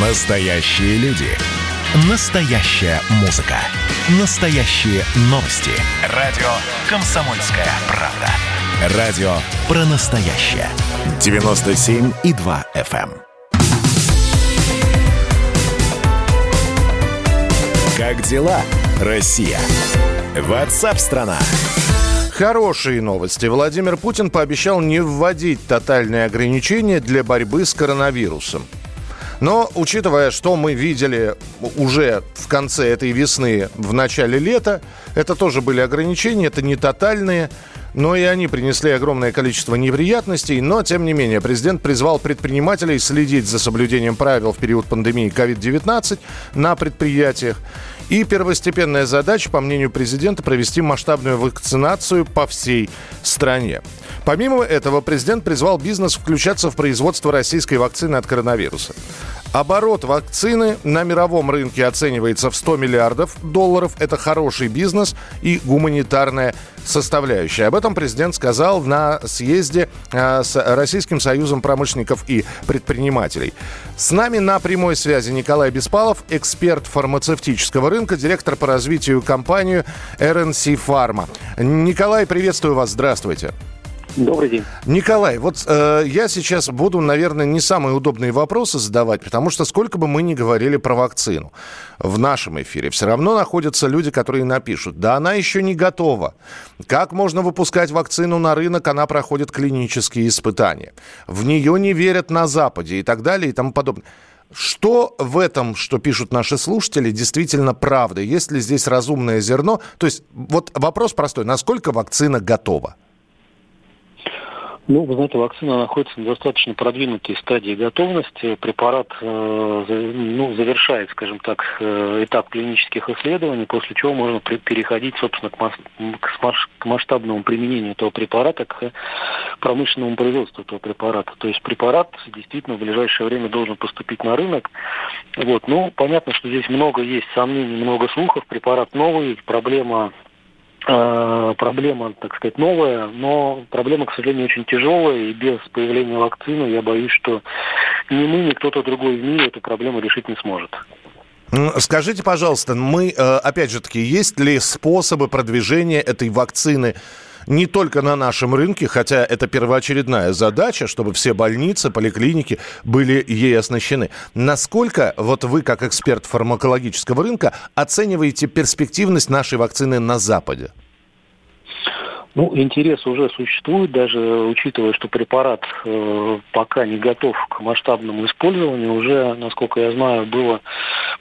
Настоящие люди. Настоящая музыка. Настоящие новости. Радио «Комсомольская правда». Радио про настоящее. 97,2 FM. Эм. Как дела, Россия? Ватсап-страна! Хорошие новости. Владимир Путин пообещал не вводить тотальные ограничения для борьбы с коронавирусом. Но, учитывая, что мы видели уже в конце этой весны, в начале лета, это тоже были ограничения, это не тотальные, но и они принесли огромное количество неприятностей. Но, тем не менее, президент призвал предпринимателей следить за соблюдением правил в период пандемии COVID-19 на предприятиях. И первостепенная задача, по мнению президента, провести масштабную вакцинацию по всей стране. Помимо этого, президент призвал бизнес включаться в производство российской вакцины от коронавируса. Оборот вакцины на мировом рынке оценивается в 100 миллиардов долларов. Это хороший бизнес и гуманитарная составляющая. Об этом президент сказал на съезде э, с Российским союзом промышленников и предпринимателей. С нами на прямой связи Николай Беспалов, эксперт фармацевтического рынка, директор по развитию компании RNC Pharma. Николай, приветствую вас. Здравствуйте. Добрый день. Николай, вот э, я сейчас буду, наверное, не самые удобные вопросы задавать, потому что сколько бы мы ни говорили про вакцину в нашем эфире, все равно находятся люди, которые напишут, да она еще не готова. Как можно выпускать вакцину на рынок, она проходит клинические испытания. В нее не верят на Западе и так далее и тому подобное. Что в этом, что пишут наши слушатели, действительно правда? Есть ли здесь разумное зерно? То есть вот вопрос простой. Насколько вакцина готова? Ну, вы знаете, вакцина находится на достаточно продвинутой стадии готовности. Препарат э, ну, завершает, скажем так, э, этап клинических исследований, после чего можно переходить, собственно, к, к масштабному применению этого препарата, к промышленному производству этого препарата. То есть препарат действительно в ближайшее время должен поступить на рынок. Вот. Ну, понятно, что здесь много есть сомнений, много слухов. Препарат новый, проблема проблема, так сказать, новая, но проблема, к сожалению, очень тяжелая, и без появления вакцины я боюсь, что ни мы, ни кто-то другой в мире эту проблему решить не сможет. Скажите, пожалуйста, мы, э, опять же таки, есть ли способы продвижения этой вакцины не только на нашем рынке, хотя это первоочередная задача, чтобы все больницы, поликлиники были ей оснащены. Насколько вот вы, как эксперт фармакологического рынка, оцениваете перспективность нашей вакцины на Западе? Ну, интерес уже существует, даже учитывая, что препарат э, пока не готов к масштабному использованию. Уже, насколько я знаю, было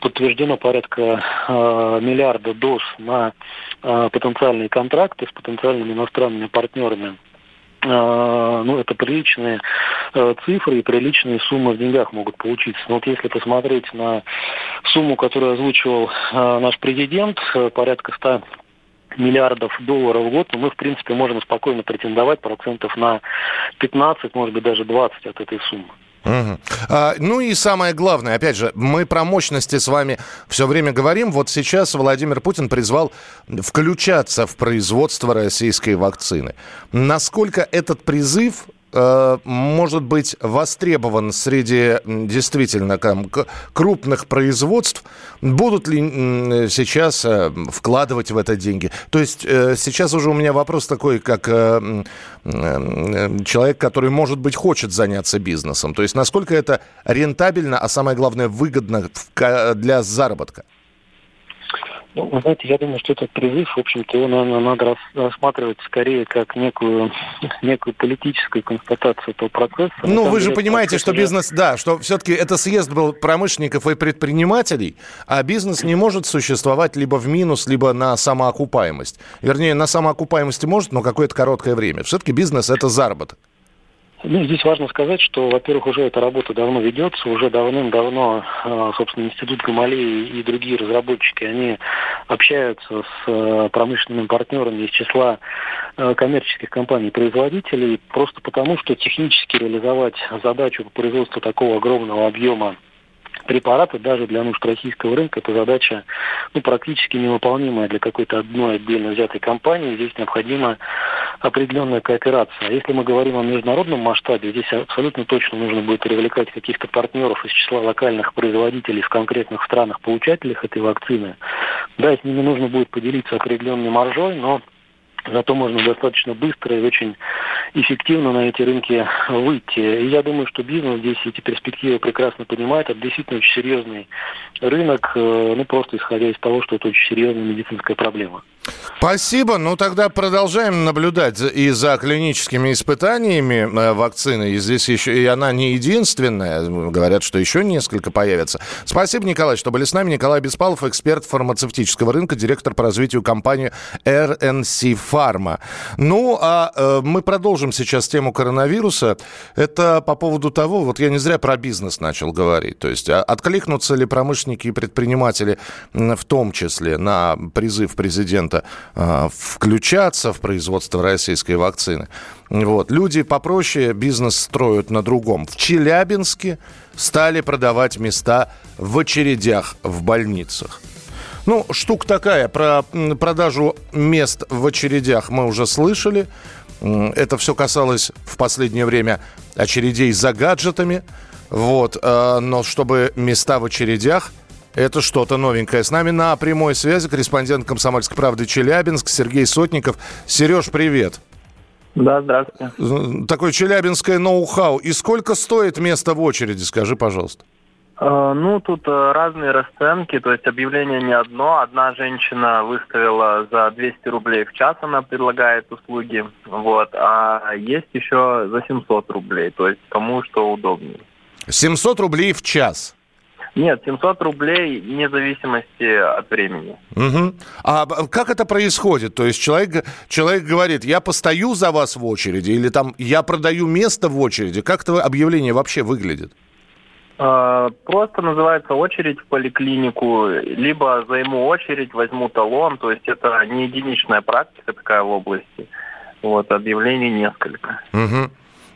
подтверждено порядка э, миллиарда доз на э, потенциальные контракты с потенциальными иностранными партнерами э, ну, это приличные э, цифры и приличные суммы в деньгах могут получиться. Но вот если посмотреть на сумму, которую озвучивал э, наш президент, порядка 100 миллиардов долларов в год, то мы, в принципе, можем спокойно претендовать процентов на 15, может быть, даже 20 от этой суммы. Угу. А, ну и самое главное, опять же, мы про мощности с вами все время говорим. Вот сейчас Владимир Путин призвал включаться в производство российской вакцины. Насколько этот призыв Э, может быть востребован среди действительно там, крупных производств, будут ли сейчас э, вкладывать в это деньги? То есть э, сейчас уже у меня вопрос такой, как человек, который, может быть, хочет заняться бизнесом. То есть насколько это рентабельно, а самое главное, выгодно для заработка? Ну, вы знаете, я думаю, что этот призыв, в общем-то, его, наверное, надо рассматривать скорее как некую, некую политическую констатацию этого процесса. Ну, вы же понимаете, что бизнес, да, что все-таки это съезд был промышленников и предпринимателей, а бизнес не может существовать либо в минус, либо на самоокупаемость. Вернее, на самоокупаемости может, но какое-то короткое время. Все-таки бизнес – это заработок. Ну, здесь важно сказать, что, во-первых, уже эта работа давно ведется, уже давным-давно, а, собственно, Институт Гамалеи и другие разработчики, они общаются с а, промышленными партнерами из числа а, коммерческих компаний-производителей, просто потому, что технически реализовать задачу по производству такого огромного объема препараты даже для нужд российского рынка. Это задача ну, практически невыполнимая для какой-то одной отдельно взятой компании. Здесь необходима определенная кооперация. А если мы говорим о международном масштабе, здесь абсолютно точно нужно будет привлекать каких-то партнеров из числа локальных производителей в конкретных странах-получателях этой вакцины. Да, с ними нужно будет поделиться определенной маржой, но Зато можно достаточно быстро и очень эффективно на эти рынки выйти. И я думаю, что бизнес здесь эти перспективы прекрасно понимает. Это действительно очень серьезный рынок, э, ну просто исходя из того, что это очень серьезная медицинская проблема. Спасибо. Ну, тогда продолжаем наблюдать и за клиническими испытаниями э, вакцины. И здесь еще и она не единственная. Говорят, что еще несколько появятся. Спасибо, Николай, что были с нами. Николай Беспалов, эксперт фармацевтического рынка, директор по развитию компании RNC Pharma. Ну, а э, мы продолжим сейчас тему коронавируса. Это по поводу того, вот я не зря про бизнес начал говорить. То есть, а откликнутся ли промышленники и предприниматели в том числе на призыв президента президента а, включаться в производство российской вакцины. Вот. Люди попроще бизнес строят на другом. В Челябинске стали продавать места в очередях в больницах. Ну, штука такая, про продажу мест в очередях мы уже слышали. Это все касалось в последнее время очередей за гаджетами. Вот. А, но чтобы места в очередях – это что-то новенькое. С нами на прямой связи корреспондент «Комсомольской правды» Челябинск Сергей Сотников. Сереж, привет. Да, здравствуйте. Такое челябинское ноу-хау. И сколько стоит место в очереди, скажи, пожалуйста? Э, ну, тут э, разные расценки, то есть объявление не одно. Одна женщина выставила за 200 рублей в час, она предлагает услуги, вот, а есть еще за 700 рублей, то есть кому что удобнее. 700 рублей в час? Нет, 700 рублей вне зависимости от времени. Угу. А как это происходит? То есть человек, человек говорит, я постою за вас в очереди, или там я продаю место в очереди. Как это объявление вообще выглядит? А, просто называется очередь в поликлинику, либо займу очередь, возьму талон. То есть это не единичная практика такая в области. Вот, объявлений несколько. Угу.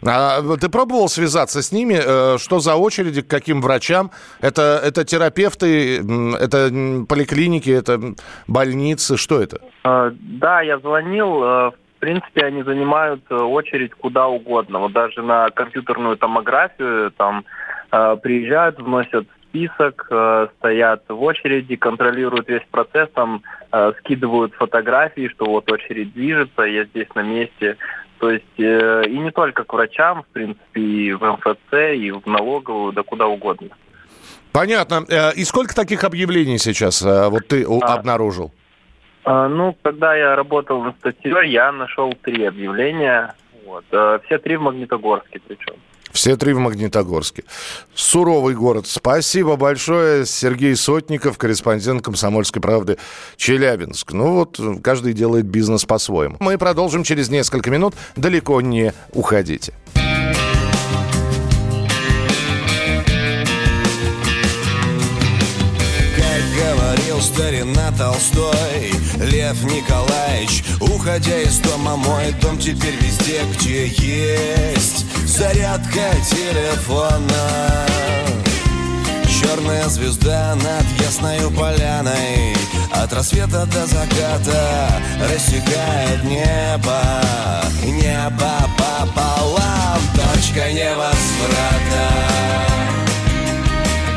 А ты пробовал связаться с ними? Э, что за очереди, к каким врачам? Это, это терапевты, это поликлиники, это больницы, что это? А, да, я звонил. Э, в принципе, они занимают э, очередь куда угодно. Вот даже на компьютерную томографию там приезжают, вносят список, стоят в очереди, контролируют весь процесс, там скидывают фотографии, что вот очередь движется, я здесь на месте. То есть э, и не только к врачам, в принципе, и в МФЦ, и в налоговую, да куда угодно. Понятно. Э, и сколько таких объявлений сейчас э, вот ты а, обнаружил? А, ну, когда я работал на статье, я нашел три объявления. Вот. Э, все три в Магнитогорске причем. Все три в Магнитогорске. Суровый город. Спасибо большое. Сергей Сотников, корреспондент «Комсомольской правды» Челябинск. Ну вот, каждый делает бизнес по-своему. Мы продолжим через несколько минут. Далеко не уходите. старина Толстой Лев Николаевич Уходя из дома, мой дом теперь везде, где есть Зарядка телефона. Черная звезда над ясною поляной. От рассвета до заката Рассекает небо. Небо пополам Точка невозврата.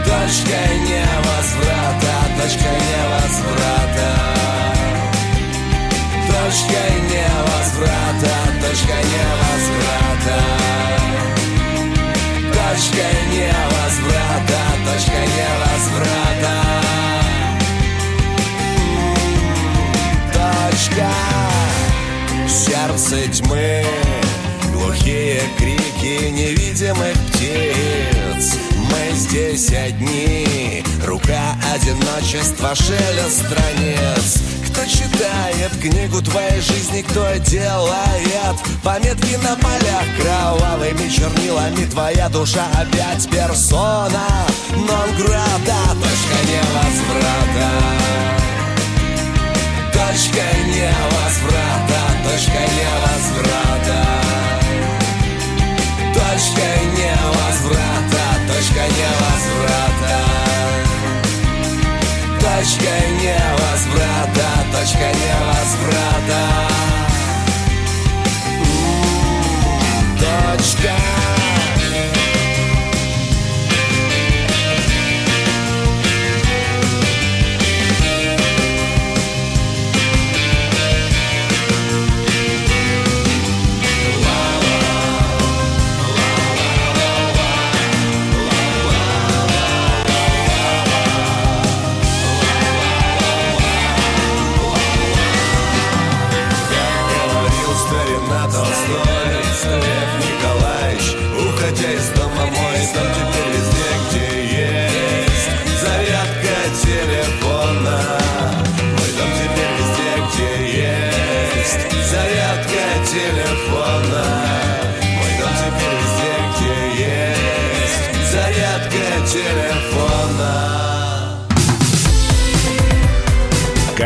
Точка невозврата Точка невозврата. Точка Точка невозврата Точка Сердце тьмы Глухие крики невидимых птиц. Мы здесь одни Рука одиночества, шелест страниц кто читает книгу твоей жизни, кто делает. Пометки на полях кровавыми чернилами Твоя душа опять персона. Нон грата Точка невозврата. Точка невозврата Точка невозврата. Точка невозврата Точка невозврата. Точка невозврата, точка невозврата. Точка.